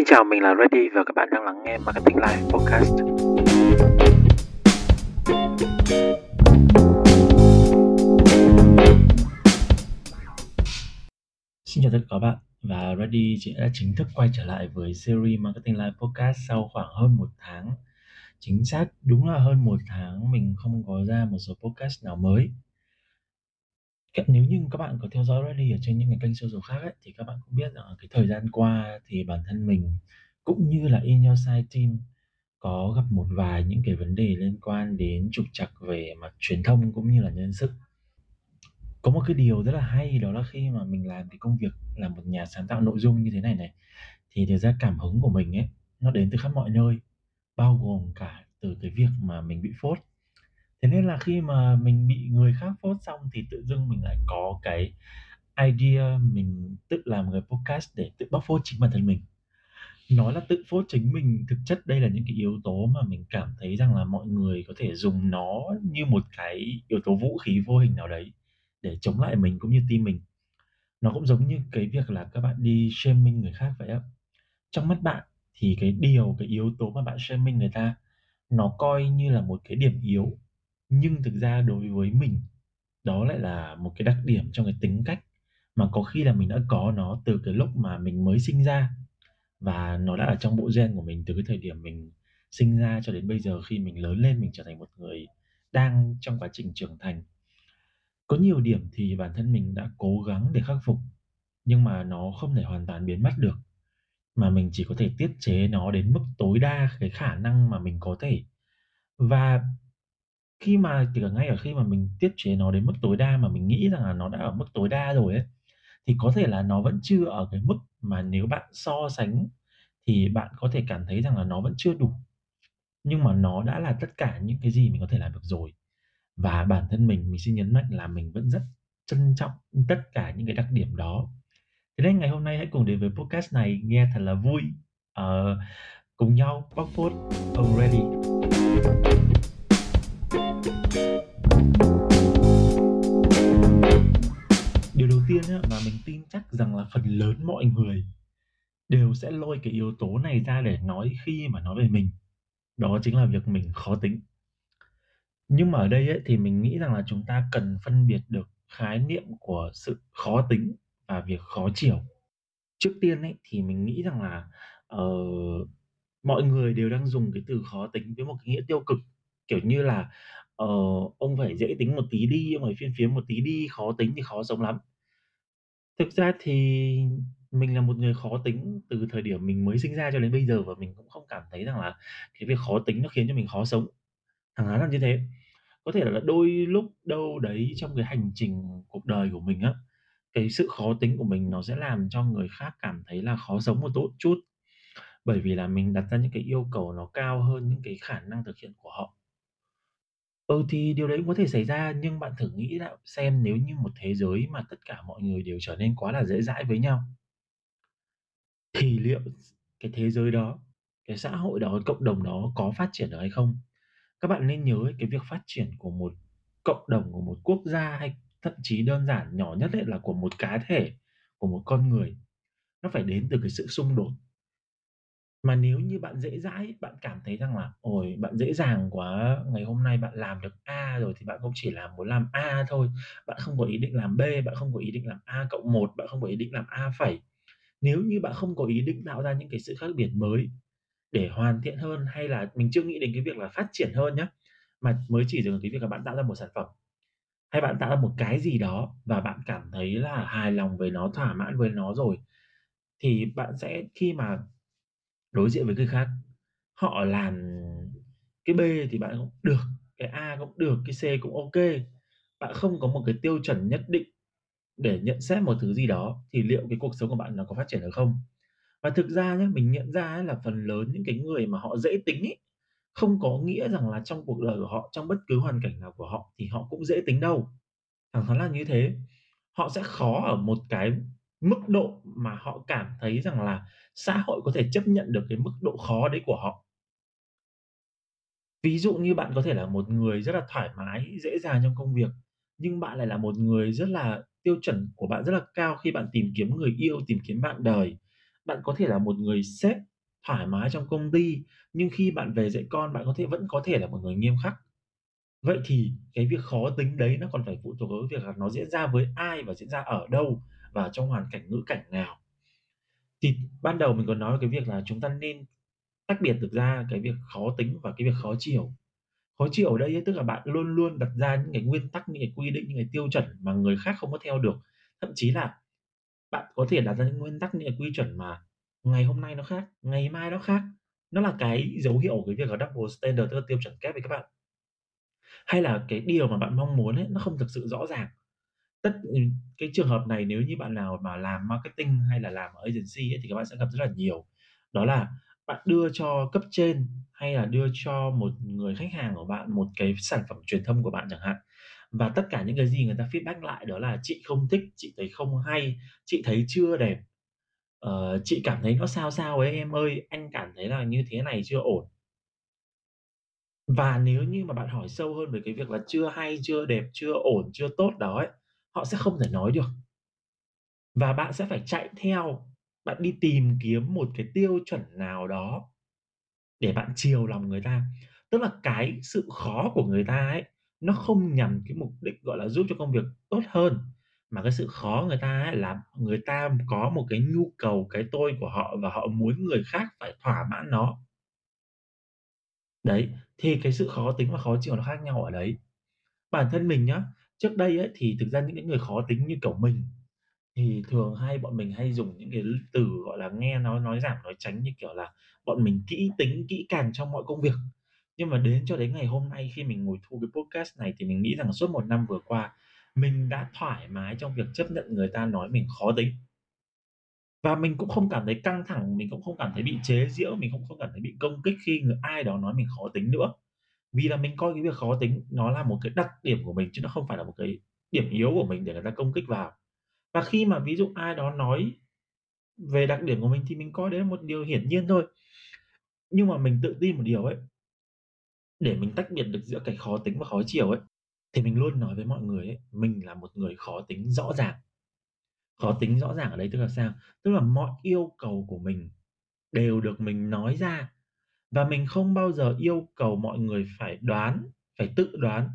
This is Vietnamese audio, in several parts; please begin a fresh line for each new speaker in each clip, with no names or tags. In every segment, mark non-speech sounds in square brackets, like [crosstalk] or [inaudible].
Xin chào, mình là Reddy và các bạn đang lắng nghe Marketing Live Podcast.
Xin chào tất cả các bạn và Reddy đã chính thức quay trở lại với series Marketing Live Podcast sau khoảng hơn một tháng. Chính xác đúng là hơn một tháng mình không có ra một số podcast nào mới. Nếu như các bạn có theo dõi Rally ở trên những cái kênh social khác ấy, thì các bạn cũng biết rằng cái thời gian qua thì bản thân mình cũng như là In Your Side Team có gặp một vài những cái vấn đề liên quan đến trục trặc về mặt truyền thông cũng như là nhân sự. Có một cái điều rất là hay đó là khi mà mình làm cái công việc là một nhà sáng tạo nội dung như thế này này, thì thực ra cảm hứng của mình ấy, nó đến từ khắp mọi nơi, bao gồm cả từ cái việc mà mình bị phốt. Thế nên là khi mà mình bị người khác phốt xong thì tự dưng mình lại có cái idea mình tự làm người podcast để tự bóc phốt chính bản thân mình. Nói là tự phốt chính mình, thực chất đây là những cái yếu tố mà mình cảm thấy rằng là mọi người có thể dùng nó như một cái yếu tố vũ khí vô hình nào đấy để chống lại mình cũng như team mình. Nó cũng giống như cái việc là các bạn đi shaming người khác vậy á. Trong mắt bạn thì cái điều, cái yếu tố mà bạn shaming người ta nó coi như là một cái điểm yếu, nhưng thực ra đối với mình, đó lại là một cái đặc điểm trong cái tính cách mà có khi là mình đã có nó từ cái lúc mà mình mới sinh ra và nó đã ở trong bộ gen của mình từ cái thời điểm mình sinh ra cho đến bây giờ khi mình lớn lên mình trở thành một người đang trong quá trình trưởng thành. Có nhiều điểm thì bản thân mình đã cố gắng để khắc phục, nhưng mà nó không thể hoàn toàn biến mất được, mà mình chỉ có thể tiết chế nó đến mức tối đa cái khả năng mà mình có thể. Và khi mà kể cả ngay ở khi mà mình tiết chế nó đến mức tối đa mà mình nghĩ rằng là nó đã ở mức tối đa rồi ấy, thì có thể là nó vẫn chưa ở cái mức mà nếu bạn so sánh thì bạn có thể cảm thấy rằng là nó vẫn chưa đủ. Nhưng mà nó đã là tất cả những cái gì mình có thể làm được rồi. Và bản thân mình, mình xin nhấn mạnh là mình vẫn rất trân trọng tất cả những cái đặc điểm đó. Thế nên ngày hôm nay hãy cùng đến với podcast này nghe thật là vui. Ờ, cùng nhau bóc phốt already. Tiên á, mà mình tin chắc rằng là phần lớn mọi người đều sẽ lôi cái yếu tố này ra để nói khi mà nói về mình. Đó chính là việc mình khó tính. Nhưng mà ở đây ấy, thì mình nghĩ rằng là chúng ta cần phân biệt được khái niệm của sự khó tính và việc khó chiều. Trước tiên ấy, thì mình nghĩ rằng là, uh, mọi người đều đang dùng cái từ khó tính với một cái nghĩa tiêu cực, kiểu như là, ờ, "Ông phải dễ tính một tí đi, ông phải phiên phiến một tí đi, khó tính thì khó sống lắm." Thực ra thì mình là một người khó tính từ thời điểm mình mới sinh ra cho đến bây giờ và mình cũng không cảm thấy rằng là cái việc khó tính nó khiến cho mình khó sống. Thẳng thắn là như thế. Có thể là đôi lúc đâu đấy trong cái hành trình cuộc đời của mình á, cái sự khó tính của mình nó sẽ làm cho người khác cảm thấy là khó sống một tốt chút. Bởi vì là mình đặt ra những cái yêu cầu nó cao hơn những cái khả năng thực hiện của họ. Ừ, thì điều đấy cũng có thể xảy ra, nhưng bạn thử nghĩ lại xem nếu như một thế giới mà tất cả mọi người đều trở nên quá là dễ dãi với nhau thì liệu cái thế giới đó, cái xã hội đó, cộng đồng đó có phát triển được hay không? Các bạn nên nhớ ấy, cái việc phát triển của một cộng đồng, của một quốc gia hay thậm chí đơn giản nhỏ nhất ấy là của một cá thể, của một con người, nó phải đến từ cái sự xung đột. Mà nếu như bạn dễ dãi, bạn cảm thấy rằng là "Ôi, bạn dễ dàng quá, ngày hôm nay bạn làm được A rồi thì bạn cũng chỉ làm muốn làm A thôi, bạn không có ý định làm B, bạn không có ý định làm A cộng một, bạn không có ý định làm A phẩy." Nếu như bạn không có ý định tạo ra những cái sự khác biệt mới để hoàn thiện hơn, hay là mình chưa nghĩ đến cái việc là phát triển hơn nhá, mà mới chỉ dừng ở cái việc là bạn tạo ra một sản phẩm, hay bạn tạo ra một cái gì đó và bạn cảm thấy là hài lòng với nó, thỏa mãn với nó rồi, thì bạn sẽ khi mà đối diện với người khác, họ làm cái B thì bạn cũng được, cái A cũng được, cái C cũng ok. Bạn không có một cái tiêu chuẩn nhất định để nhận xét một thứ gì đó thì liệu cái cuộc sống của bạn nó có phát triển được không? Và thực ra nhá, mình nhận ra ấy là phần lớn những cái người mà họ dễ tính ấy, không có nghĩa rằng là trong cuộc đời của họ, trong bất cứ hoàn cảnh nào của họ thì họ cũng dễ tính đâu. Thẳng thắn là như thế. Họ sẽ khó ở một cái mức độ mà họ cảm thấy rằng là xã hội có thể chấp nhận được cái mức độ khó đấy của họ. Ví dụ như bạn có thể là một người rất là thoải mái, dễ dàng trong công việc, nhưng bạn lại là một người rất là tiêu chuẩn của bạn rất là cao khi bạn tìm kiếm người yêu, tìm kiếm bạn đời. bạn có thể là một người sếp thoải mái trong công ty, nhưng khi bạn về dạy con bạn có thể vẫn có thể là một người nghiêm khắc. Vậy thì cái việc khó tính đấy nó còn phải phụ thuộc vào việc là nó diễn ra với ai và diễn ra ở đâu và trong hoàn cảnh ngữ cảnh nào. Thì ban đầu mình có nói cái việc là chúng ta nên tách biệt được ra cái việc khó tính và cái việc khó chiều. Khó chiều ở đây ấy, tức là bạn luôn luôn đặt ra những cái nguyên tắc, những cái quy định, những cái tiêu chuẩn mà người khác không có theo được. Thậm chí là bạn có thể đặt ra những nguyên tắc, những cái quy chuẩn mà ngày hôm nay nó khác, ngày mai nó khác. Nó là cái dấu hiệu của cái việc là double standard, tức là tiêu chuẩn kép với các bạn. Hay là cái điều mà bạn mong muốn ấy, nó không thực sự rõ ràng. Tất ừ, cái trường hợp này nếu như bạn nào mà làm marketing hay là làm ở agency ấy, thì các bạn sẽ gặp rất là nhiều. Đó là bạn đưa cho cấp trên hay là đưa cho một người khách hàng của bạn một cái sản phẩm truyền thông của bạn chẳng hạn. Và tất cả những cái gì người ta feedback lại đó là "Chị không thích, chị thấy không hay, chị thấy chưa đẹp, ờ, chị cảm thấy nó sao sao ấy em ơi, anh cảm thấy là như thế này chưa ổn." Và nếu như mà bạn hỏi sâu hơn về cái việc là chưa hay, chưa đẹp, chưa ổn, chưa tốt đó ấy, họ sẽ không thể nói được. Và bạn sẽ phải chạy theo, bạn đi tìm kiếm một cái tiêu chuẩn nào đó để bạn chiều lòng người ta. Tức là cái sự khó của người ta ấy, nó không nhằm cái mục đích, gọi là, giúp cho công việc tốt hơn, mà cái sự khó người ta ấy là người ta có một cái nhu cầu, cái tôi của họ và họ muốn người khác phải thỏa mãn nó. Đấy, thì cái sự khó tính và khó chịu nó khác nhau ở đấy. Bản thân mình nhá, trước đây ấy, thì thực ra những cái người khó tính như kiểu mình, thì thường hay bọn mình hay dùng những cái từ, gọi là, nghe nó nói giảm nói tránh, như kiểu là bọn mình kỹ tính, kỹ càng trong mọi công việc. Nhưng mà đến cho đến ngày hôm nay khi mình ngồi thu cái podcast này thì mình nghĩ rằng suốt 1 năm vừa qua, mình đã thoải mái trong việc chấp nhận người ta nói mình khó tính. Và mình cũng không cảm thấy căng thẳng, mình cũng không cảm thấy bị chế giễu, mình cũng không cảm thấy bị công kích khi người ai đó nói mình khó tính nữa. Vì là mình coi cái việc khó tính nó là một cái đặc điểm của mình chứ nó không phải là một cái điểm yếu của mình để người ta công kích vào. Và khi mà ví dụ ai đó nói về đặc điểm của mình thì mình coi đấy là một điều hiển nhiên thôi. Nhưng mà mình tự tin một điều ấy để mình tách biệt được giữa cái khó tính và khó chiều ấy, thì mình luôn nói với mọi người ấy, mình là một người khó tính rõ ràng. Khó tính rõ ràng ở đây tức là sao? Tức là mọi yêu cầu của mình đều được mình nói ra và mình không bao giờ yêu cầu mọi người phải đoán, phải tự đoán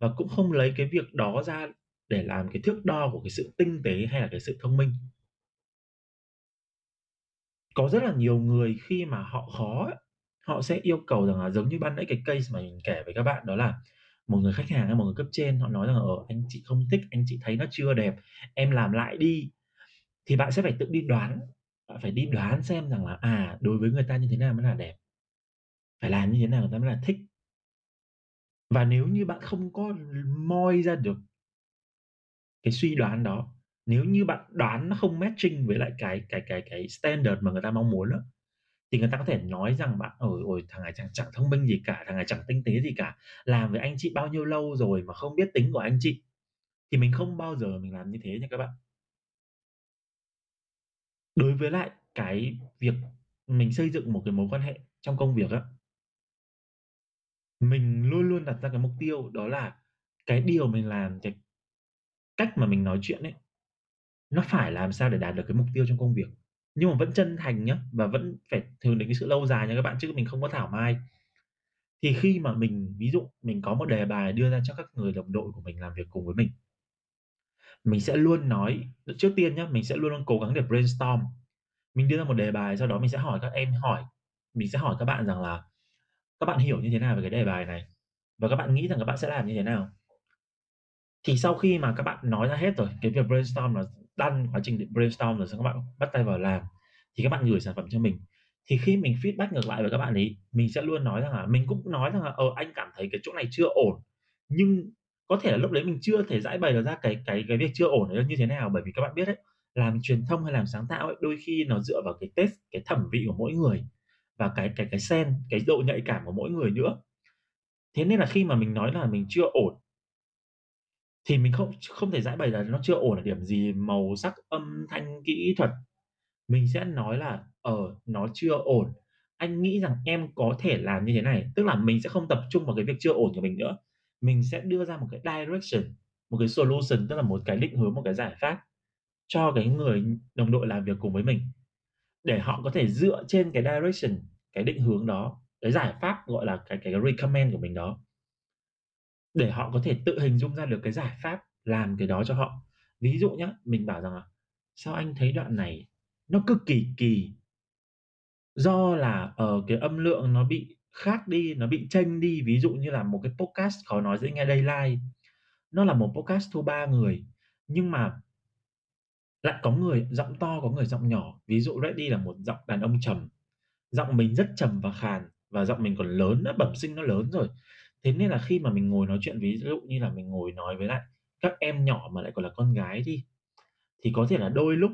và cũng không lấy cái việc đó ra để làm cái thước đo của cái sự tinh tế hay là cái sự thông minh. Có rất là nhiều người khi mà họ khó ấy, họ sẽ yêu cầu rằng là giống như ban nãy cái case mà mình kể với các bạn đó là một người khách hàng hay một người cấp trên họ nói rằng ở anh chị không thích, anh chị thấy nó chưa đẹp, em làm lại đi." Thì bạn sẽ phải tự đi đoán, bạn phải đi đoán xem rằng là, à, đối với người ta như thế nào mới là đẹp. Phải làm như thế nào người ta mới là thích. Và nếu như bạn không có moi ra được cái suy đoán đó, nếu như bạn đoán nó không matching với lại cái cái cái cái standard mà người ta mong muốn đó thì người ta có thể nói rằng bạn "Ôi, ôi, thằng này chẳng chẳng thông minh gì cả, thằng này chẳng tinh tế gì cả, làm với anh chị bao nhiêu lâu rồi mà không biết tính của anh chị." Thì mình không bao giờ mình làm như thế nha các bạn. Đối với lại cái việc mình xây dựng một cái mối quan hệ trong công việc á mình luôn luôn đặt ra cái mục tiêu đó là cái điều mình làm, cái cách mà mình nói chuyện ấy, nó phải làm sao để đạt được cái mục tiêu trong công việc. Nhưng mà vẫn chân thành nhá, và vẫn phải hướng đến cái sự lâu dài nha các bạn, chứ mình không có thảo mai. Thì khi mà mình ví dụ mình có một đề bài đưa ra cho các người đồng đội của mình làm việc cùng với mình mình sẽ luôn nói trước tiên nhá, mình sẽ luôn luôn cố gắng để brainstorm. Mình đưa ra một đề bài, sau đó mình sẽ hỏi các em hỏi mình sẽ hỏi các bạn rằng là các bạn hiểu như thế nào về cái đề bài này? Và các bạn nghĩ rằng các bạn sẽ làm như thế nào? Thì sau khi mà các bạn nói ra hết rồi, cái việc brainstorm là đăng quá trình brainstorm rồi xong các bạn bắt tay vào làm, thì các bạn gửi sản phẩm cho mình. Thì khi mình feedback ngược lại với các bạn ấy, mình sẽ luôn nói rằng là mình cũng nói rằng là "Ờ, anh cảm thấy cái chỗ này chưa ổn." Nhưng có thể là lúc đấy mình chưa thể giải bày được ra cái cái cái việc chưa ổn nó như thế nào, bởi vì các bạn biết đấy, làm truyền thông hay làm sáng tạo ấy, đôi khi nó dựa vào cái test cái thẩm vị của mỗi người và cái cái cái sen cái độ nhạy cảm của mỗi người nữa. Thế nên là khi mà mình nói là mình chưa ổn thì mình không không thể giải bày là nó chưa ổn ở điểm gì, màu sắc, âm thanh, kỹ thuật. Mình sẽ nói là "Ờ, nó chưa ổn, anh nghĩ rằng em có thể làm như thế này." Tức là mình sẽ không tập trung vào cái việc chưa ổn của mình nữa, mình sẽ đưa ra một cái direction, một cái solution, tức là một cái định hướng, một cái giải pháp cho cái người đồng đội làm việc cùng với mình. để họ có thể dựa trên cái direction, cái định hướng đó, cái giải pháp, gọi là, cái cái recommend của mình đó. Để họ có thể tự hình dung ra được cái giải pháp làm cái đó cho họ. Ví dụ nhá, mình bảo rằng là "Sao anh thấy đoạn này nó cực kỳ kỳ?" Do là, ờ, cái âm lượng nó bị khác đi, nó bị chênh đi. Ví dụ như là một cái podcast Khó Nói Dễ Nghe Đây Live, nó là một podcast thu ba người, nhưng mà lại có người giọng to, có người giọng nhỏ. Ví dụ Reddy là một giọng đàn ông trầm, giọng mình rất trầm và khàn, và giọng mình còn lớn nữa, bẩm sinh nó lớn rồi. Thế nên là khi mà mình ngồi nói chuyện, ví dụ như là mình ngồi nói với lại các em nhỏ mà lại còn là con gái đi, thì có thể là đôi lúc,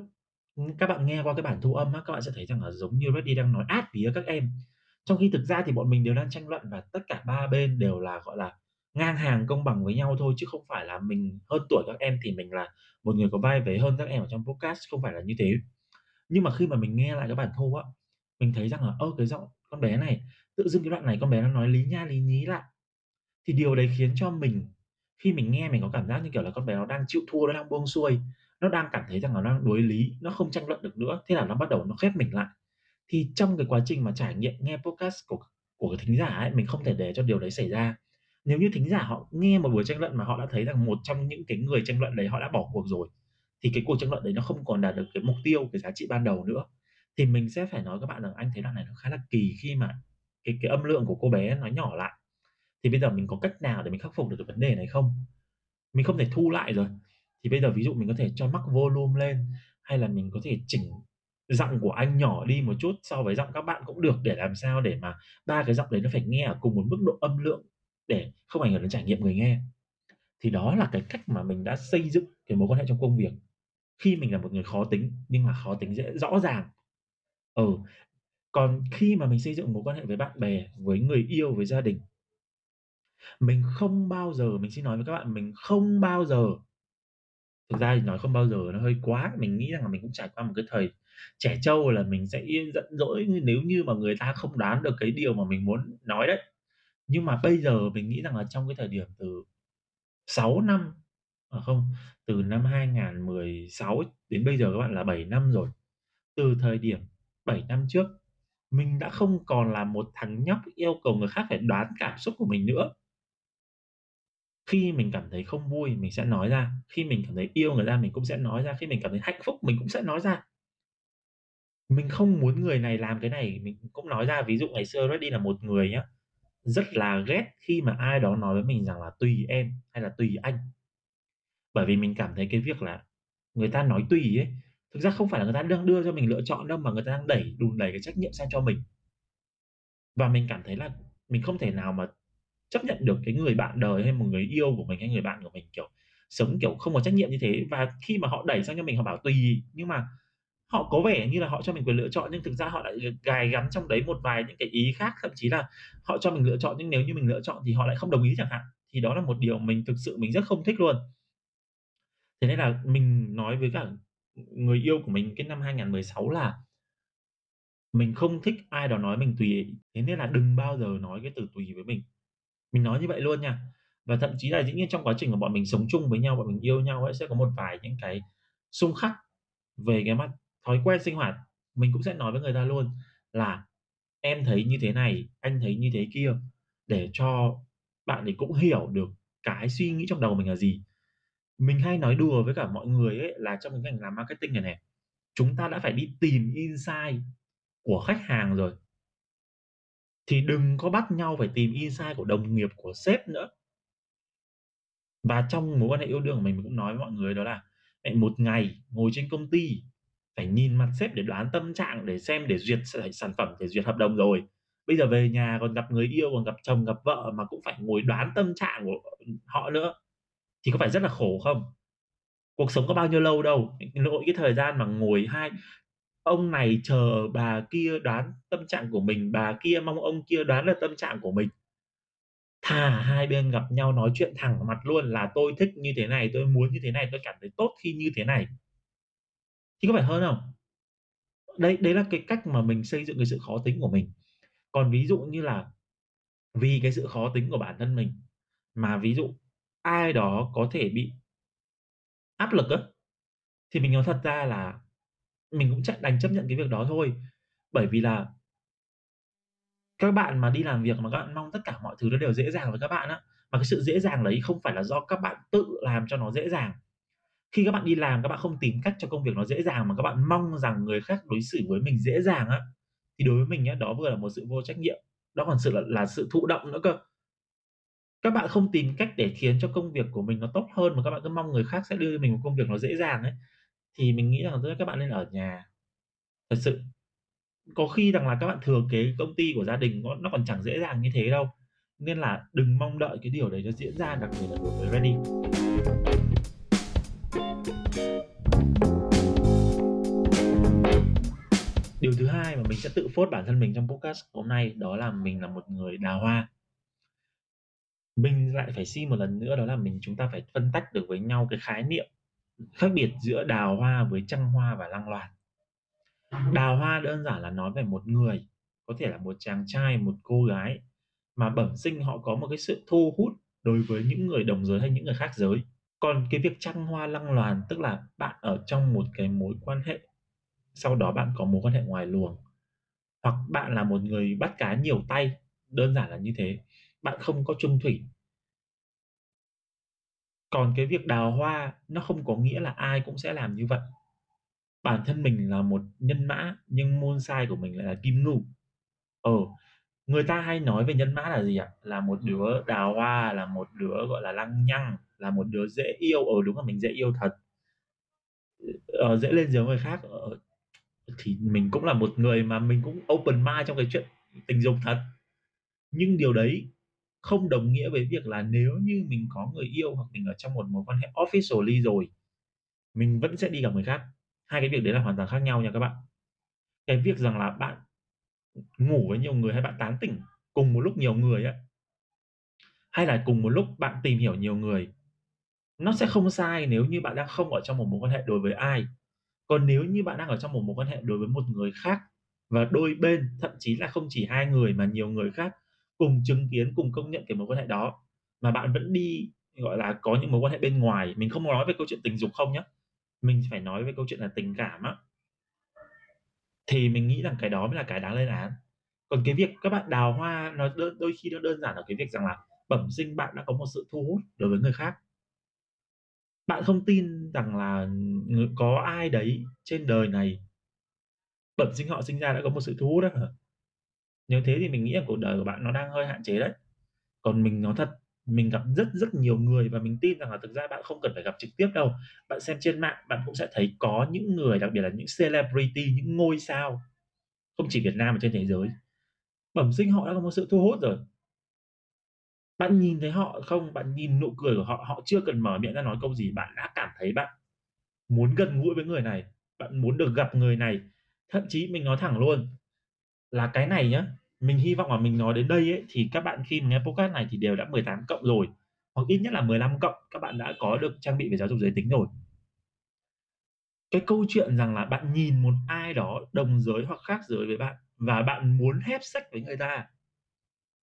ừ, các bạn nghe qua cái bản thu âm á, các bạn sẽ thấy rằng là giống như Reddy đang nói át vía các em. Trong khi thực ra thì bọn mình đều đang tranh luận và tất cả ba bên đều là, gọi là, ngang hàng công bằng với nhau thôi, chứ không phải là mình hơn tuổi các em thì mình là một người có vai vế hơn các em ở trong podcast, không phải là như thế. Nhưng mà khi mà mình nghe lại cái bản thu á, mình thấy rằng là, ơ, cái giọng con bé này, tự dưng cái đoạn này con bé nó nói lý nha lý nhí lại. Thì điều đấy khiến cho mình khi mình nghe mình có cảm giác như kiểu là con bé nó đang chịu thua, nó đang buông xuôi, nó đang cảm thấy rằng là nó đang đuối lý, nó không tranh luận được nữa, thế là nó bắt đầu nó khép mình lại. Thì trong cái quá trình mà trải nghiệm nghe podcast của của thính giả ấy, mình không thể để cho điều đấy xảy ra. Nếu như thính giả họ nghe một buổi tranh luận mà họ đã thấy rằng một trong những cái người tranh luận đấy họ đã bỏ cuộc rồi, thì cái cuộc tranh luận đấy nó không còn đạt được cái mục tiêu, cái giá trị ban đầu nữa. Thì mình sẽ phải nói các bạn rằng anh thấy đoạn này nó khá là kỳ khi mà cái cái âm lượng của cô bé nó nhỏ lại. Thì bây giờ mình có cách nào để mình khắc phục được cái vấn đề này không? Mình không thể thu lại rồi. Thì bây giờ ví dụ mình có thể cho max volume lên, hay là mình có thể chỉnh giọng của anh nhỏ đi một chút so với giọng các bạn cũng được, để làm sao để mà ba cái giọng đấy nó phải nghe ở cùng một mức độ âm lượng để không ảnh hưởng đến trải nghiệm người nghe. Thì đó là cái cách mà mình đã xây dựng cái mối quan hệ trong công việc. Khi mình là một người khó tính, nhưng mà khó tính dễ rõ ràng. Ừ, còn khi mà mình xây dựng mối quan hệ với bạn bè, với người yêu, với gia đình mình không bao giờ mình xin nói với các bạn, mình không bao giờ thực ra thì nói không bao giờ nó hơi quá, mình nghĩ rằng là mình cũng trải qua một cái thời trẻ trâu là mình sẽ yên giận dỗi nếu như mà người ta không đoán được cái điều mà mình muốn nói đấy. Nhưng mà bây giờ mình nghĩ rằng là trong cái thời điểm từ 6 năm à, không, từ năm 2016 đến bây giờ các bạn là 7 năm rồi. Từ thời điểm 7 năm trước, mình đã không còn là một thằng nhóc yêu cầu người khác phải đoán cảm xúc của mình nữa. Khi mình cảm thấy không vui mình sẽ nói ra, khi mình cảm thấy yêu người ta mình cũng sẽ nói ra, khi mình cảm thấy hạnh phúc mình cũng sẽ nói ra. Mình không muốn người này làm cái này, mình cũng nói ra. Ví dụ ngày xưa Reddy là một người nhá, rất là ghét khi mà ai đó nói với mình rằng là "Tùy em" hay là "Tùy anh." Bởi vì mình cảm thấy cái việc là người ta nói "tùy" ấy, thực ra không phải là người ta đang đưa cho mình lựa chọn đâu, mà người ta đang đẩy đùn đẩy cái trách nhiệm sang cho mình. Và mình cảm thấy là mình không thể nào mà chấp nhận được cái người bạn đời hay một người yêu của mình, hay người bạn của mình, kiểu, sống, kiểu, không có trách nhiệm như thế. Và khi mà họ đẩy sang cho mình họ bảo "Tùy", nhưng mà họ có vẻ như là họ cho mình quyền lựa chọn, nhưng thực ra họ lại gài gắn trong đấy một vài những cái ý khác, thậm chí là họ cho mình lựa chọn nhưng nếu như mình lựa chọn thì họ lại không đồng ý chẳng hạn. Thì đó là một điều mình thực sự mình rất không thích luôn. Thế nên là mình nói với cả, người yêu của mình cái năm 2016 là mình không thích ai đó nói mình "Tùy", thế nên là đừng bao giờ nói cái từ "tùy" với mình. Mình nói như vậy luôn nha. Và thậm chí là dĩ nhiên trong quá trình mà bọn mình sống chung với nhau, bọn mình yêu nhau ấy, sẽ có một vài những cái xung khắc về cái mặt thói quen sinh hoạt. Mình cũng sẽ nói với người ta luôn là "Em thấy như thế này, anh thấy như thế kia." Để cho bạn ấy cũng hiểu được cái suy nghĩ trong đầu mình là gì. Mình hay nói đùa với cả mọi người ấy là trong cái ngành làm marketing này này, chúng ta đã phải đi tìm insight của khách hàng rồi. Thì đừng có bắt nhau phải tìm insight của đồng nghiệp, của sếp nữa. Và trong mối quan hệ yêu đương của mình, mình cũng nói với mọi người đó là mẹ một ngày ngồi trên công ty phải nhìn mặt sếp để đoán tâm trạng, để xem để duyệt sản phẩm, để duyệt hợp đồng rồi. Bây giờ về nhà còn gặp người yêu, còn gặp chồng, gặp vợ mà cũng phải ngồi đoán tâm trạng của, họ nữa, thì có phải rất là khổ không? Cuộc sống có bao nhiêu lâu đâu, nội cái thời gian mà ngồi hai ông này chờ bà kia đoán tâm trạng của mình, bà kia mong ông kia đoán được tâm trạng của mình. Thà hai bên gặp nhau nói chuyện thẳng mặt luôn là "Tôi thích như thế này, tôi muốn như thế này, tôi cảm thấy tốt khi như thế này." Thì có phải hơn không? Đấy, đấy là cái cách mà mình xây dựng cái sự khó tính của mình. Còn ví dụ như là vì cái sự khó tính của bản thân mình, mà ví dụ ai đó có thể bị áp lực á, thì mình nói thật ra là mình cũng chắc đành chấp nhận cái việc đó thôi. Bởi vì là các bạn mà đi làm việc mà các bạn mong tất cả mọi thứ nó đều dễ dàng với các bạn á, mà cái sự dễ dàng đấy không phải là do các bạn tự làm cho nó dễ dàng. Khi các bạn đi làm các bạn không tìm cách cho công việc nó dễ dàng mà các bạn mong rằng người khác đối xử với mình dễ dàng á, thì đối với mình á đó vừa là một sự vô trách nhiệm, đó còn sự là là sự thụ động nữa cơ. Các bạn không tìm cách để khiến cho công việc của mình nó tốt hơn mà các bạn cứ mong người khác sẽ đưa mình một công việc nó dễ dàng ấy, thì mình nghĩ rằng tốt nhất các bạn nên ở nhà. Thật sự. Có khi rằng là các bạn thừa kế công ty của gia đình nó nó còn chẳng dễ dàng như thế đâu. Nên là đừng mong đợi cái điều đấy nó diễn ra, đặc biệt là đối với Ready. Điều thứ hai mà mình sẽ tự phốt bản thân mình trong podcast hôm nay đó là mình là một người đào hoa. Mình lại phải xin một lần nữa đó là mình chúng ta phải phân tách được với nhau cái khái niệm khác biệt giữa đào hoa với trăng hoa và lăng loàn. Đào hoa đơn giản là nói về một người, có thể là một chàng trai, một cô gái mà bẩm sinh họ có một cái sự thu hút đối với những người đồng giới hay những người khác giới. Còn cái việc trăng hoa lăng loàn tức là bạn ở trong một cái mối quan hệ, sau đó bạn có mối quan hệ ngoài luồng. Hoặc bạn là một người bắt cá nhiều tay, đơn giản là như thế. Bạn không có chung thủy. Còn cái việc đào hoa nó không có nghĩa là ai cũng sẽ làm như vậy. Bản thân mình là một nhân mã nhưng môn sai của mình lại là kim ngưu. Ờ, người ta hay nói về nhân mã là gì ạ? Là một đứa đào hoa, là một đứa, gọi là, lăng nhăng, là một đứa dễ yêu. Ở đúng là mình dễ yêu thật. Ờ, dễ lên giường người khác, ờ, thì mình cũng là một người mà mình cũng open mind trong cái chuyện tình dục thật. Nhưng điều đấy không đồng nghĩa với việc là nếu như mình có người yêu hoặc mình ở trong một mối quan hệ officially rồi, mình vẫn sẽ đi gặp người khác. Hai cái việc đấy là hoàn toàn khác nhau nha các bạn. Cái việc rằng là bạn ngủ với nhiều người hay bạn tán tỉnh cùng một lúc nhiều người á, hay là cùng một lúc bạn tìm hiểu nhiều người, nó sẽ không sai nếu như bạn đang không ở trong một mối quan hệ đối với ai. Còn nếu như bạn đang ở trong một mối quan hệ đối với một người khác và đôi bên, thậm chí là không chỉ hai người mà nhiều người khác cùng chứng kiến, cùng công nhận cái mối quan hệ đó, mà bạn vẫn đi, gọi là, có những mối quan hệ bên ngoài, mình không nói về câu chuyện tình dục không nhá, mình phải nói về câu chuyện là tình cảm á. Thì mình nghĩ rằng cái đó mới là cái đáng lên án. Còn cái việc các bạn đào hoa nó đôi, đôi khi nó đơn giản ở cái việc rằng là bẩm sinh bạn đã có một sự thu hút đối với người khác. Bạn không tin rằng là, có ai đấy trên đời này bẩm sinh họ sinh ra đã có một sự thu hút đó hả? Nếu thế thì mình nghĩ là cuộc đời của bạn nó đang hơi hạn chế đấy. Còn mình nói thật, mình gặp rất rất nhiều người và mình tin rằng là thực ra bạn không cần phải gặp trực tiếp đâu. Bạn xem trên mạng bạn cũng sẽ thấy có những người, đặc biệt là những celebrity, những ngôi sao, không chỉ Việt Nam mà trên thế giới, bẩm sinh họ đã có một sự thu hút rồi. Bạn nhìn thấy họ không? Bạn nhìn nụ cười của họ, họ chưa cần mở miệng ra nói câu gì, bạn đã cảm thấy bạn muốn gần gũi với người này, bạn muốn được gặp người này. Thậm chí mình nói thẳng luôn là cái này nhá, mình hy vọng là mình nói đến đây ấy, thì các bạn khi mà nghe podcast này thì đều đã 18 cộng rồi, hoặc ít nhất là 15 cộng, các bạn đã có được trang bị về giáo dục giới tính rồi. Cái câu chuyện rằng là bạn nhìn một ai đó đồng giới hoặc khác giới với bạn và bạn muốn hép sách với người ta,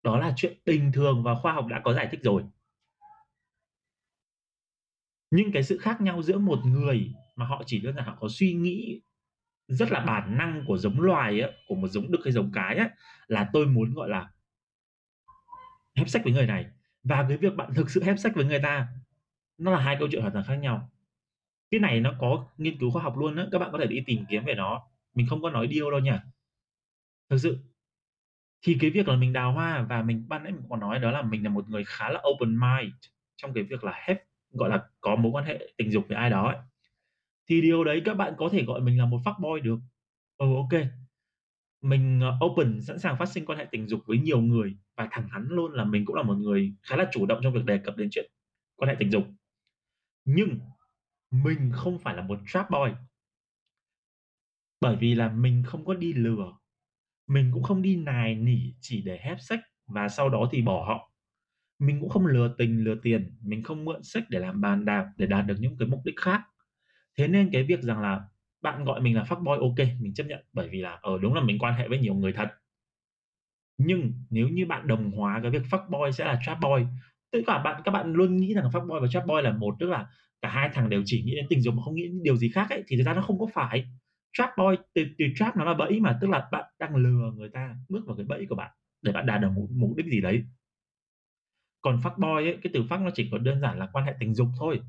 đó là chuyện bình thường và khoa học đã có giải thích rồi. Nhưng cái sự khác nhau giữa một người mà họ chỉ đơn giản họ có suy nghĩ rất là bản năng của giống loài á, của một giống đực hay giống cái á, là tôi muốn, gọi là hép sách với người này. Và cái việc bạn thực sự hép sách với người ta, nó là hai câu chuyện hoàn toàn khác nhau. Cái này nó có nghiên cứu khoa học luôn á, các bạn có thể đi tìm kiếm về nó. Mình không có nói điêu đâu nhỉ. Thực sự. Thì cái việc là mình đào hoa và mình ban nãy mình còn nói đó là mình là một người khá là open mind trong cái việc là hết gọi là, có mối quan hệ tình dục với ai đó ấy. Thì điều đấy các bạn có thể gọi mình là một fuckboy được. Ừ, ok. Mình, ờ, open, sẵn sàng phát sinh quan hệ tình dục với nhiều người và thẳng thắn luôn là mình cũng là một người khá là chủ động trong việc đề cập đến chuyện quan hệ tình dục. Nhưng mình không phải là một trap boy. Bởi vì là mình không có đi lừa, mình cũng không đi nài nỉ chỉ để hép sách và sau đó thì bỏ họ. Mình cũng không lừa tình, lừa tiền, mình không mượn sách để làm bàn đạp, để đạt được những cái mục đích khác. Thế nên cái việc rằng là bạn gọi mình là fuckboy, ok mình chấp nhận, bởi vì là, ờ, đúng là mình quan hệ với nhiều người thật. Nhưng nếu như bạn đồng hóa cái việc fuckboy sẽ là trap boy, tất cả bạn các bạn luôn nghĩ rằng fuckboy và trap boy là một, tức là cả hai thằng đều chỉ nghĩ đến tình dục mà không nghĩ đến điều gì khác ấy, thì thực ra nó không có phải. trap boy từ, từ trap nó là bẫy mà tức là bạn đang lừa người ta bước vào cái bẫy của bạn để bạn đạt được một mục đích gì đấy còn fuckboy ấy cái từ fuck nó chỉ có đơn giản là quan hệ tình dục thôi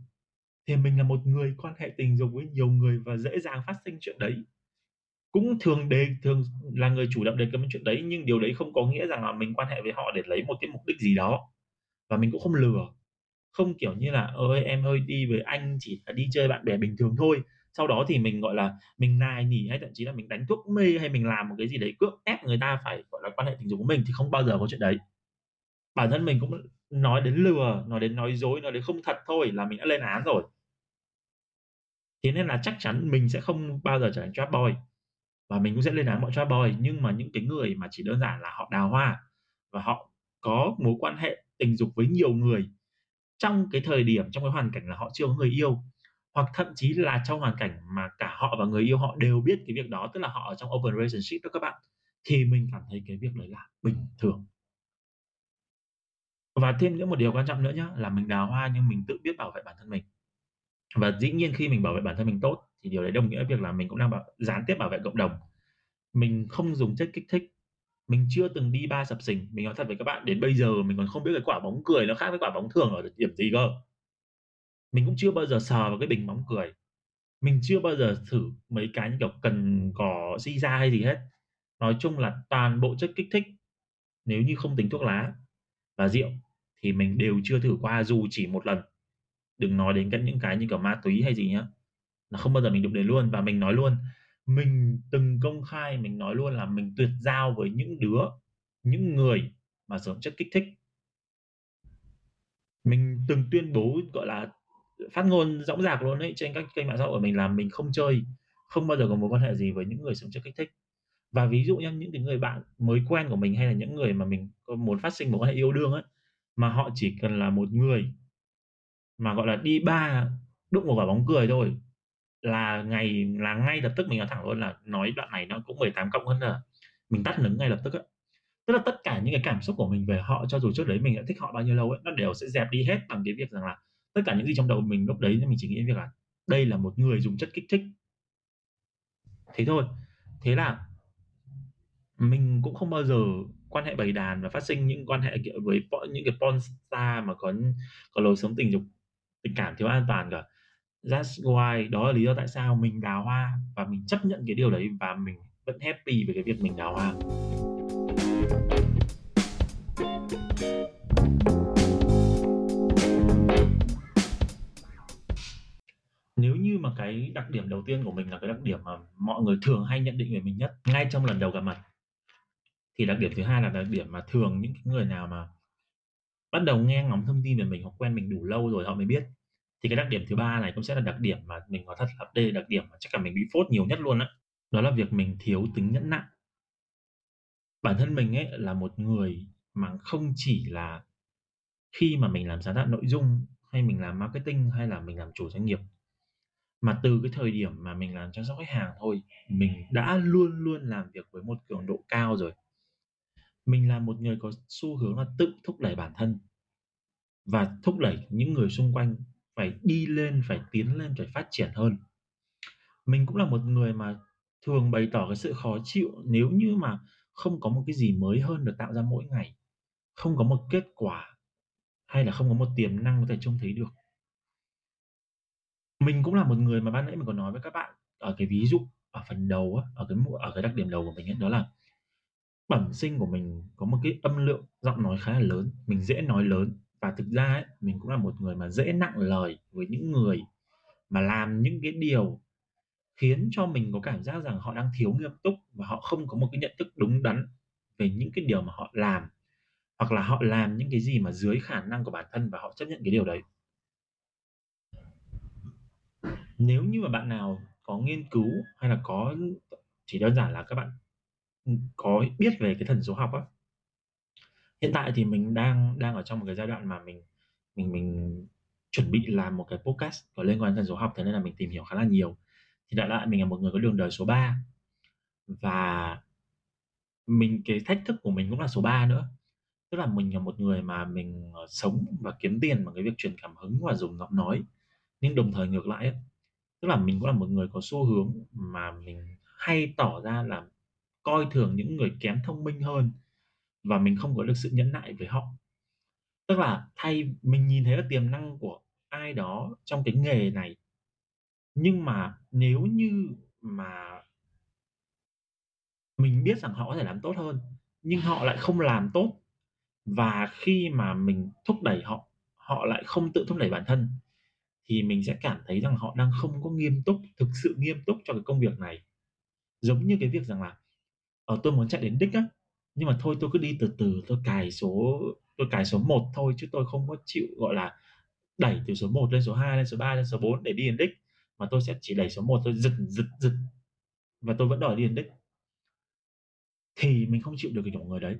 thì mình là một người quan hệ tình dục với nhiều người và dễ dàng phát sinh chuyện đấy. Cũng thường đề, thường là người chủ động đề cập đến chuyện đấy, nhưng điều đấy không có nghĩa rằng là mình quan hệ với họ để lấy một cái mục đích gì đó. Và mình cũng không lừa. Không kiểu như là ơi em hơi đi với anh chỉ là đi chơi bạn bè bình thường thôi. Sau đó thì mình, gọi là, mình nài nỉ hay thậm chí là mình đánh thuốc mê hay mình làm một cái gì đấy cưỡng ép người ta phải, gọi là, quan hệ tình dục của mình thì không bao giờ có chuyện đấy. Bản thân mình cũng nói đến lừa, nói đến nói dối, nói đến không thật thôi là mình đã lên án rồi thế nên là chắc chắn mình sẽ không bao giờ trở thành trap boy. Và mình cũng sẽ lên án bọn trap boy, nhưng mà những cái người mà chỉ đơn giản là họ đào hoa và họ có mối quan hệ tình dục với nhiều người, trong cái thời điểm, trong cái hoàn cảnh là họ chưa có người yêu, hoặc thậm chí là trong hoàn cảnh mà cả họ và người yêu họ đều biết cái việc đó, tức là họ ở trong open relationship đó các bạn, thì mình cảm thấy cái việc đấy là bình thường. Và thêm nữa một điều quan trọng nữa nhá, là mình đào hoa nhưng mình tự biết bảo vệ bản thân mình và dĩ nhiên khi mình bảo vệ bản thân mình tốt thì điều đấy đồng nghĩa việc là mình cũng đang bảo, gián tiếp bảo vệ cộng đồng. Mình không dùng chất kích thích. Mình chưa từng đi ba sập sình. Mình nói thật với các bạn đến bây giờ mình còn không biết cái quả bóng cười nó khác với quả bóng thường ở điểm gì cơ. Mình cũng chưa bao giờ sờ vào cái bình bóng cười. Mình chưa bao giờ thử mấy cái như kiểu cần cỏ si ra hay gì hết. Nói chung là toàn bộ chất kích thích nếu như không tính thuốc lá và rượu thì mình đều chưa thử qua dù chỉ một lần đừng nói đến những cái như kiểu ma túy hay gì nhá. Là không bao giờ mình đụng đến luôn. Và mình nói luôn, mình từng công khai, mình nói luôn là mình tuyệt giao với những đứa, những người mà sử dụng chất kích thích. Mình từng tuyên bố, gọi là, phát ngôn rõng rạc luôn ấy trên các kênh mạng xã hội của mình là mình không chơi, không bao giờ có mối quan hệ gì với những người sử dụng chất kích thích. Và ví dụ như những cái người bạn mới quen của mình hay là những người mà mình có muốn phát sinh mối quan hệ yêu đương ấy, mà họ chỉ cần là một người mà, gọi là, đi ba đụng một quả bóng cười thôi, là ngày, là ngay lập tức mình nói thẳng luôn là nói đoạn này nó cũng 18 cộng hơn là mình tắt nứng ngay lập tức á. Tức là tất cả những cái cảm xúc của mình về họ, cho dù trước đấy mình đã thích họ bao nhiêu lâu ấy, nó đều sẽ dẹp đi hết bằng cái việc rằng là tất cả những gì trong đầu mình lúc đấy mình chỉ nghĩ việc là đây là một người dùng chất kích thích. Thế thôi. Thế là mình cũng không bao giờ quan hệ bầy đàn và phát sinh những quan hệ, kiểu, với những cái porn star mà có có lối sống tình dục tình cảm thiếu an toàn cả. That's why, đó là lý do tại sao mình đào hoa và mình chấp nhận cái điều đấy và mình vẫn happy về cái việc mình đào hoa. Nếu như mà cái đặc điểm đầu tiên của mình là cái đặc điểm mà mọi người thường hay nhận định về mình nhất, ngay trong lần đầu gặp mặt, thì đặc điểm thứ hai là đặc điểm mà thường những người nào mà bắt đầu nghe ngóng thông tin về mình hoặc quen mình đủ lâu rồi họ mới biết. Thì cái đặc điểm thứ ba này cũng sẽ là đặc điểm mà mình nói thật là đây là đặc điểm mà chắc cả mình bị phốt nhiều nhất luôn á. Đó. đó là việc mình thiếu tính nhẫn nại. Bản thân mình ấy là một người mà không chỉ là khi mà mình làm sáng tạo nội dung, hay mình làm marketing, hay là mình làm chủ doanh nghiệp, mà từ cái thời điểm mà mình làm chăm sóc khách hàng thôi, mình đã luôn luôn làm việc với một cường độ cao rồi mình là một người có xu hướng là tự thúc đẩy bản thân và thúc đẩy những người xung quanh phải đi lên phải tiến lên phải phát triển hơn. Mình cũng là một người mà thường bày tỏ cái sự khó chịu nếu như mà không có một cái gì mới hơn được tạo ra mỗi ngày không có một kết quả hay là không có một tiềm năng có thể trông thấy được. Mình cũng là một người mà ban nãy mình có nói với các bạn ở cái ví dụ ở phần đầu á, ở cái ở cái đặc điểm đầu của mình ấy, đó là bẩm sinh của mình có một cái âm lượng giọng nói khá là lớn mình dễ nói lớn. Và thực ra ấy, mình cũng là một người mà dễ nặng lời với những người mà làm những cái điều khiến cho mình có cảm giác rằng họ đang thiếu nghiêm túc và họ không có một cái nhận thức đúng đắn về những cái điều mà họ làm hoặc là họ làm những cái gì mà dưới khả năng của bản thân và họ chấp nhận cái điều đấy. Nếu như mà bạn nào có nghiên cứu hay là có chỉ đơn giản là các bạn có biết về cái thần số học á. Hiện tại thì mình đang đang ở trong một cái giai đoạn mà mình mình mình chuẩn bị làm một cái podcast có liên quan đến thần số học thế nên là mình tìm hiểu khá là nhiều. Thì đại lại mình là một người có đường đời số 3 và mình cái thách thức của mình cũng là số 3 nữa. Tức là mình là một người mà mình ờ, sống và kiếm tiền bằng cái việc truyền cảm hứng và dùng giọng nói. Nhưng đồng thời ngược lại ấy, Tức là mình cũng là một người có xu hướng mà mình hay tỏ ra là coi thường những người kém thông minh hơn và mình không có được sự nhẫn nại với họ. Tức là thay mình nhìn thấy là tiềm năng của ai đó trong cái nghề này. Nhưng mà nếu như mà mình biết rằng họ có thể làm tốt hơn, nhưng họ lại không làm tốt và khi mà mình thúc đẩy họ, họ lại không tự thúc đẩy bản thân thì mình sẽ cảm thấy rằng họ đang không có nghiêm túc, thực sự nghiêm túc cho cái công việc này. Giống như cái việc rằng là ờ, tôi muốn chạy đến đích á, nhưng mà thôi tôi cứ đi từ từ, tôi cài số tôi cài số 1 thôi chứ tôi không có chịu, gọi là, đẩy từ số 1 lên số 2, lên số 3, lên số 4 để đi đến đích, mà tôi sẽ chỉ đẩy số 1 thôi, giật, giật, giật và tôi vẫn đòi đi đến đích. Thì mình không chịu được cái kiểu người đấy.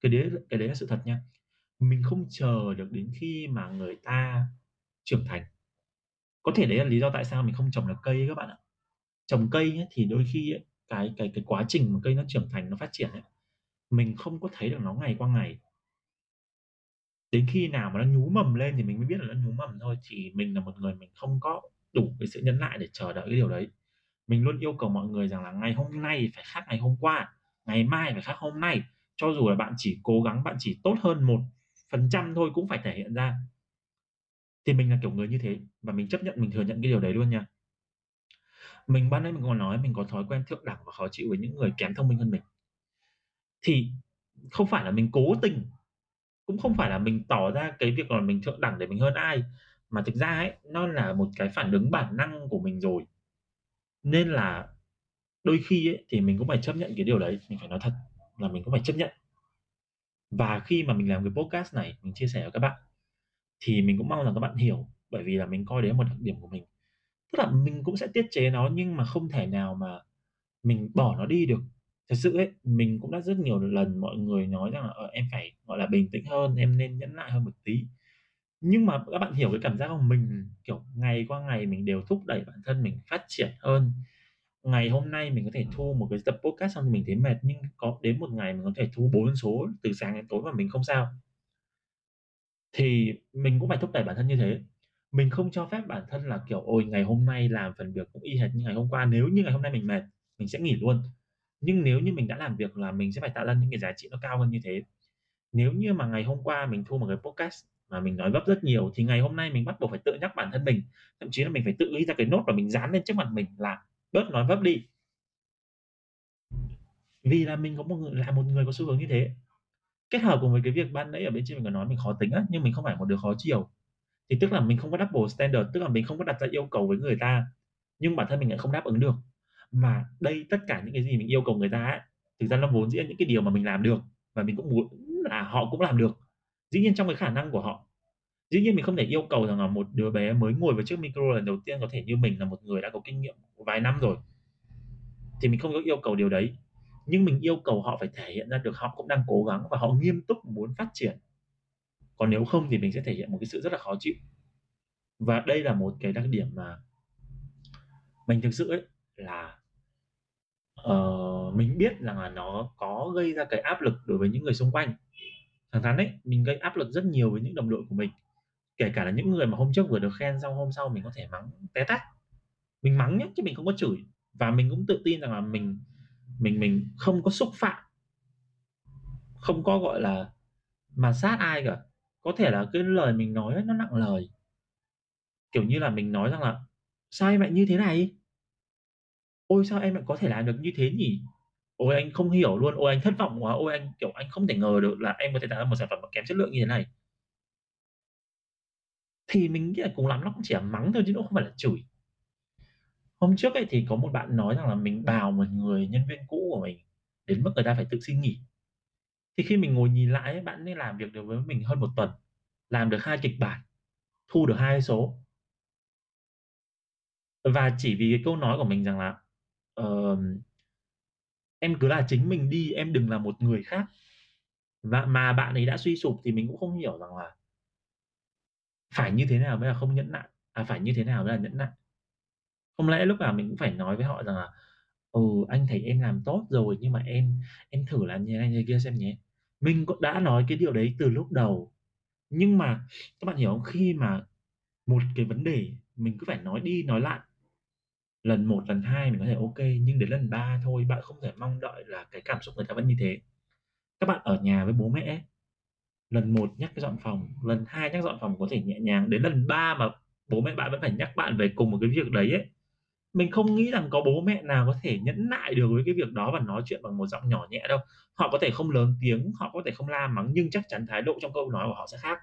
Cái đấy cái đấy là sự thật nha. Mình không chờ được đến khi mà người ta trưởng thành. Có thể đấy là lý do tại sao mình không trồng được cây ấy các bạn ạ. Trồng cây ấy, thì đôi khi ấy, cái cái cái quá trình mà cây nó trưởng thành, nó phát triển ấy, mình không có thấy được nó ngày qua ngày. Đến khi nào mà nó nhú mầm lên thì mình mới biết là nó nhú mầm thôi, thì mình là một người mình không có đủ cái sự nhẫn nại để chờ đợi cái điều đấy. Mình luôn yêu cầu mọi người rằng là ngày hôm nay phải khác ngày hôm qua, ngày mai phải khác hôm nay, cho dù là bạn chỉ cố gắng, bạn chỉ tốt hơn một phần trăm thôi cũng phải thể hiện ra. Thì mình là kiểu người như thế và mình chấp nhận, mình thừa nhận cái điều đấy luôn nha. Mình ban nãy mình còn nói mình có thói quen thượng đẳng và khó chịu với những người kém thông minh hơn mình. Thì không phải là mình cố tình, cũng không phải là mình tỏ ra cái việc là mình thượng đẳng để mình hơn ai, mà thực ra ấy, nó là một cái phản ứng bản năng của mình rồi. Nên là đôi khi ấy, thì mình cũng phải chấp nhận cái điều đấy, mình phải nói thật là mình cũng phải chấp nhận. Và khi mà mình làm cái podcast này, mình chia sẻ với các bạn thì mình cũng mong rằng các bạn hiểu, bởi vì là mình coi đấy là một đặc điểm của mình. Tức là mình cũng sẽ tiết chế nó nhưng mà không thể nào mà mình bỏ nó đi được. Thật sự ấy, mình cũng đã rất nhiều lần mọi người nói rằng là "Ờ, em phải, gọi là, bình tĩnh hơn, em nên nhẫn nại hơn một tí." Nhưng mà các bạn hiểu cái cảm giác không? Mình, kiểu, ngày qua ngày mình đều thúc đẩy bản thân mình phát triển hơn. Ngày hôm nay mình có thể thu một cái tập podcast xong thì mình thấy mệt, nhưng có đến một ngày mình có thể thu bốn số từ sáng đến tối mà mình không sao. Thì mình cũng phải thúc đẩy bản thân như thế. Mình không cho phép bản thân là, kiểu, ôi, ngày hôm nay làm phần việc cũng y hệt như ngày hôm qua, nếu như ngày hôm nay mình mệt, mình sẽ nghỉ luôn. Nhưng nếu như mình đã làm việc là mình sẽ phải tạo ra những cái giá trị nó cao hơn như thế. Nếu như mà ngày hôm qua mình thu một cái podcast mà mình nói vấp rất nhiều, thì ngày hôm nay mình bắt buộc phải tự nhắc bản thân mình, thậm chí là mình phải tự ghi ra cái nốt và mình dán lên trước mặt mình là bớt nói vấp đi. Vì là mình có một người là một người có xu hướng như thế. Kết hợp cùng với cái việc ban nãy ở bên trên mình có nói mình khó tính á, nhưng mình không phải một đứa khó chiều. Thì tức là mình không có double standard, tức là mình không có đặt ra yêu cầu với người ta, nhưng bản thân mình lại không đáp ứng được. Mà đây tất cả những cái gì mình yêu cầu người ta á, thực ra nó vốn dĩ là những cái điều mà mình làm được và mình cũng muốn là họ cũng làm được. Dĩ nhiên trong cái khả năng của họ. Dĩ nhiên mình không thể yêu cầu rằng là một đứa bé mới ngồi vào trước micro lần đầu tiên có thể như mình là một người đã có kinh nghiệm vài năm rồi. Thì mình không có yêu cầu điều đấy. Nhưng mình yêu cầu họ phải thể hiện ra được họ cũng đang cố gắng và họ nghiêm túc muốn phát triển. Còn nếu không thì mình sẽ thể hiện một cái sự rất là khó chịu. Và đây là một cái đặc điểm mà mình thực sự ấy là uh, mình biết rằng là nó có gây ra cái áp lực đối với những người xung quanh. Thẳng thắn ấy, mình gây áp lực rất nhiều với những đồng đội của mình. Kể cả là những người mà hôm trước vừa được khen xong hôm sau mình có thể mắng té tát. Mình mắng nhá, chứ mình không có chửi. Và mình cũng tự tin rằng là mình mình mình không có xúc phạm. Không có, gọi là, mà sát ai cả. Có thể là cái lời mình nói ấy, nó nặng lời. Kiểu như là mình nói rằng là "Sao em lại như thế này? Ôi, sao em lại có thể làm được như thế nhỉ? Ôi, anh không hiểu luôn, ôi, anh thất vọng quá, ôi, anh, kiểu, anh không thể ngờ được là em có thể tạo ra một sản phẩm mà kém chất lượng như thế này." Thì mình nghĩ là cùng lắm nó cũng chỉ là mắng thôi chứ nó không phải là chửi. Hôm trước ấy thì có một bạn nói rằng là mình bào một người nhân viên cũ của mình đến mức người ta phải tự xin nghỉ. Thì khi mình ngồi nhìn lại ấy, bạn ấy làm việc được với mình hơn một tuần, làm được hai kịch bản, thu được hai số. Và chỉ vì cái câu nói của mình rằng là, uh, "Em cứ là chính mình đi, em đừng là một người khác." Và mà bạn ấy đã suy sụp thì mình cũng không hiểu rằng là phải như thế nào mới là không nhẫn nại, à, phải như thế nào mới là nhẫn nại. Không lẽ lúc nào mình cũng phải nói với họ rằng là "Ừ, anh thấy em làm tốt rồi nhưng mà em em thử làm như này như kia xem nhé." Mình cũng đã nói cái điều đấy từ lúc đầu. Nhưng mà các bạn hiểu không? Khi mà một cái vấn đề mình cứ phải nói đi nói lại lần một lần hai mình có thể OK, nhưng đến lần ba thôi, bạn không thể mong đợi là cái cảm xúc người ta vẫn như thế. Các bạn ở nhà với bố mẹ ấy, lần một nhắc dọn phòng, lần hai nhắc dọn phòng có thể nhẹ nhàng, đến lần ba mà bố mẹ bạn vẫn phải nhắc bạn về cùng một cái việc đấy ấy, mình không nghĩ rằng có bố mẹ nào có thể nhẫn nại được với cái việc đó và nói chuyện bằng một giọng nhỏ nhẹ đâu. Họ có thể không lớn tiếng, họ có thể không la mắng nhưng chắc chắn thái độ trong câu nói của họ sẽ khác.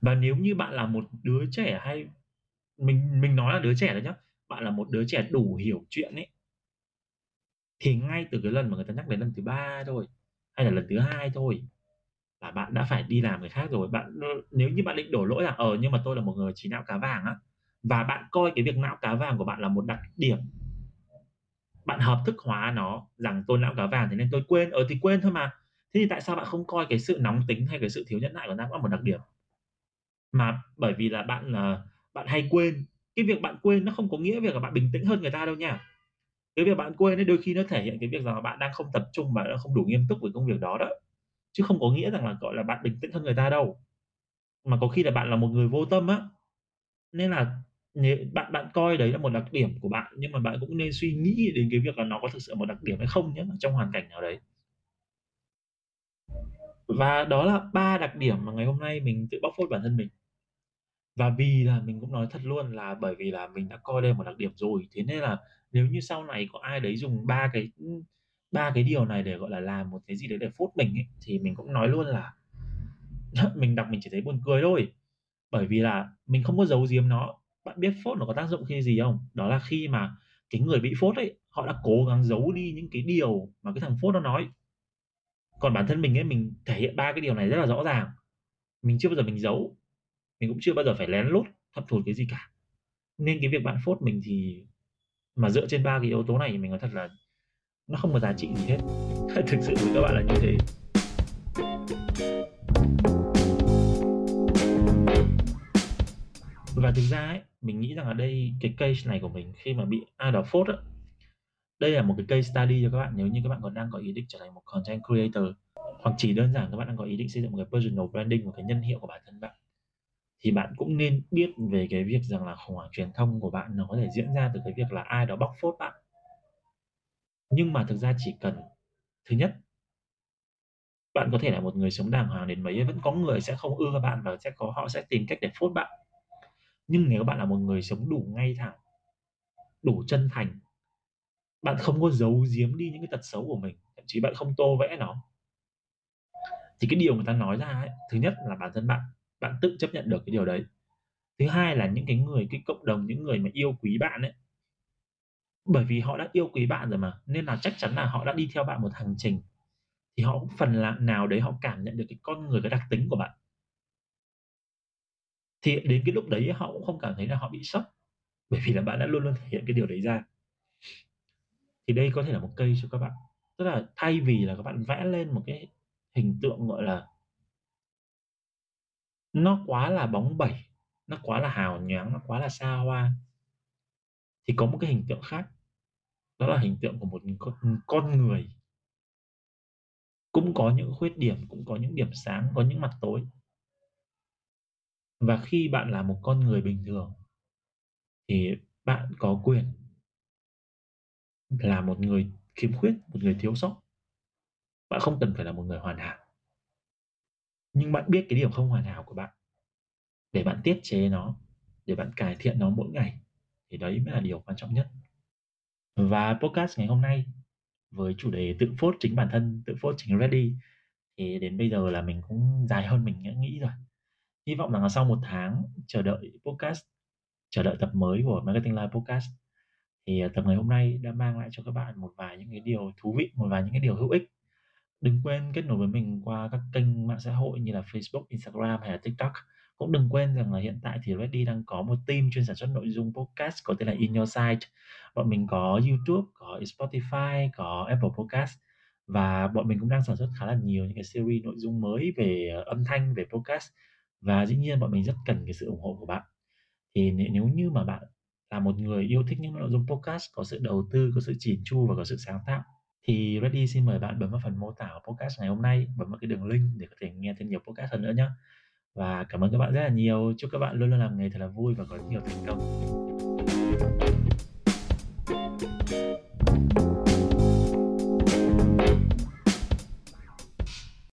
Và nếu như bạn là một đứa trẻ hay mình mình nói là đứa trẻ thôi nhá, bạn là một đứa trẻ đủ hiểu chuyện ấy thì ngay từ cái lần mà người ta nhắc đến lần thứ ba thôi, hay là lần thứ hai thôi là bạn đã phải đi làm người khác rồi. Bạn nếu như bạn định đổ lỗi là "Ờ, nhưng mà tôi là một người trí não cá vàng á" và bạn coi cái việc não cá vàng của bạn là một đặc điểm bạn hợp thức hóa nó rằng tôi não cá vàng thế nên tôi quên, ở thì quên thôi mà. Thế thì tại sao bạn không coi cái sự nóng tính hay cái sự thiếu nhẫn nại của não là một đặc điểm? Mà bởi vì là bạn, ờ, bạn hay quên, cái việc bạn quên nó không có nghĩa việc là bạn bình tĩnh hơn người ta đâu nha. Cái việc bạn quên ấy đôi khi nó thể hiện cái việc rằng là bạn đang không tập trung, và không đủ nghiêm túc với công việc đó đó, chứ không có nghĩa rằng là, gọi là, bạn bình tĩnh hơn người ta đâu. Mà có khi là bạn là một người vô tâm á, nên là bạn bạn coi đấy là một đặc điểm của bạn, nhưng mà bạn cũng nên suy nghĩ đến cái việc là nó có thực sự một đặc điểm hay không nhé trong hoàn cảnh nào đấy. Và đó là ba đặc điểm mà ngày hôm nay mình tự bóc phốt bản thân mình. Và vì là mình cũng nói thật luôn là bởi vì là mình đã coi đây là một đặc điểm rồi, thế nên là nếu như sau này có ai đấy dùng ba cái, ba cái điều này để, gọi là, làm một cái gì đấy để phốt mình ấy, thì mình cũng nói luôn là [laughs] mình đọc mình chỉ thấy buồn cười thôi. Bởi vì là mình không có giấu giếm nó. Bạn biết phốt nó có tác dụng khi gì không? Đó là khi mà cái người bị phốt ấy, họ đã cố gắng giấu đi những cái điều mà cái thằng phốt nó nói. Còn bản thân mình ấy, mình thể hiện ba cái điều này rất là rõ ràng. Mình chưa bao giờ mình giấu, mình cũng chưa bao giờ phải lén lút thập thụt cái gì cả. Nên cái việc bạn phốt mình thì mà dựa trên ba cái yếu tố này thì mình nói thật là nó không có giá trị gì hết. [laughs] Thực sự với các bạn là như thế. Và thực ra ấy, mình nghĩ rằng ở đây cái case này của mình khi mà bị ai đó phốt á, đây là một cái case study cho các bạn nếu như các bạn còn đang có ý định trở thành một content creator, hoặc chỉ đơn giản các bạn đang có ý định xây dựng một cái personal branding, một cái nhân hiệu của bản thân bạn. Thì bạn cũng nên biết về cái việc rằng là khủng hoảng truyền thông của bạn nó có thể diễn ra từ cái việc là ai đó bóc phốt bạn. Nhưng mà thực ra chỉ cần thứ nhất bạn có thể là một người sống đàng hoàng đến mấy, vẫn có người sẽ không ưa bạn và sẽ có họ sẽ tìm cách để phốt bạn. Nhưng nếu bạn là một người sống đủ ngay thẳng, đủ chân thành, bạn không có giấu giếm đi những cái tật xấu của mình, thậm chí bạn không tô vẽ nó thì cái điều người ta nói ra ấy, thứ nhất là bản thân bạn, bạn tự chấp nhận được cái điều đấy. Thứ hai là những cái người, cái cộng đồng, những người mà yêu quý bạn ấy bởi vì họ đã yêu quý bạn rồi mà, nên là chắc chắn là họ đã đi theo bạn một hành trình, thì họ cũng phần là nào đấy họ cảm nhận được cái con người, cái đặc tính của bạn. Thì đến cái lúc đấy họ cũng không cảm thấy là họ bị sốc, bởi vì là bạn đã luôn luôn thể hiện cái điều đấy ra. Thì đây có thể là một cây cho các bạn. Tức là thay vì là các bạn vẽ lên một cái hình tượng, gọi là nó quá là bóng bẩy, nó quá là hào nhoáng, nó quá là xa hoa thì có một cái hình tượng khác. Đó là hình tượng của một con người. Cũng có những khuyết điểm, cũng có những điểm sáng, có những mặt tối. Và khi bạn là một con người bình thường thì bạn có quyền là một người khiếm khuyết, một người thiếu sót. Bạn không cần phải là một người hoàn hảo. Nhưng bạn biết cái điểm không hoàn hảo của bạn để bạn tiết chế nó, để bạn cải thiện nó mỗi ngày, thì đấy mới là điều quan trọng nhất. Và podcast ngày hôm nay với chủ đề tự phốt chính bản thân, tự phốt chính ready thì đến bây giờ là mình cũng dài hơn mình đã nghĩ rồi. Hy vọng rằng là sau một tháng chờ đợi podcast, chờ đợi tập mới của Marketing Live Podcast thì, à, tập ngày hôm nay đã mang lại cho các bạn một vài những cái điều thú vị, một vài những cái điều hữu ích. Đừng quên kết nối với mình qua các kênh mạng xã hội như là Facebook, Instagram hay là TikTok. Cũng đừng quên rằng là hiện tại thì Reddy đang có một team chuyên sản xuất nội dung podcast có tên là In Your Site. Bọn mình có YouTube, có Spotify, có Apple Podcast và bọn mình cũng đang sản xuất khá là nhiều những cái series nội dung mới về, à, âm thanh, về podcast. Và dĩ nhiên bọn mình rất cần cái sự ủng hộ của bạn. Thì nếu như mà bạn là một người yêu thích những nội dung podcast có sự đầu tư, có sự chỉn chu và có sự sáng tạo thì ready xin mời bạn bấm vào phần mô tả của podcast ngày hôm nay, bấm vào cái đường link để có thể nghe thêm nhiều podcast hơn nữa nhé Và cảm ơn các bạn rất là nhiều. Chúc các bạn luôn luôn làm nghề thật là vui và có nhiều thành công.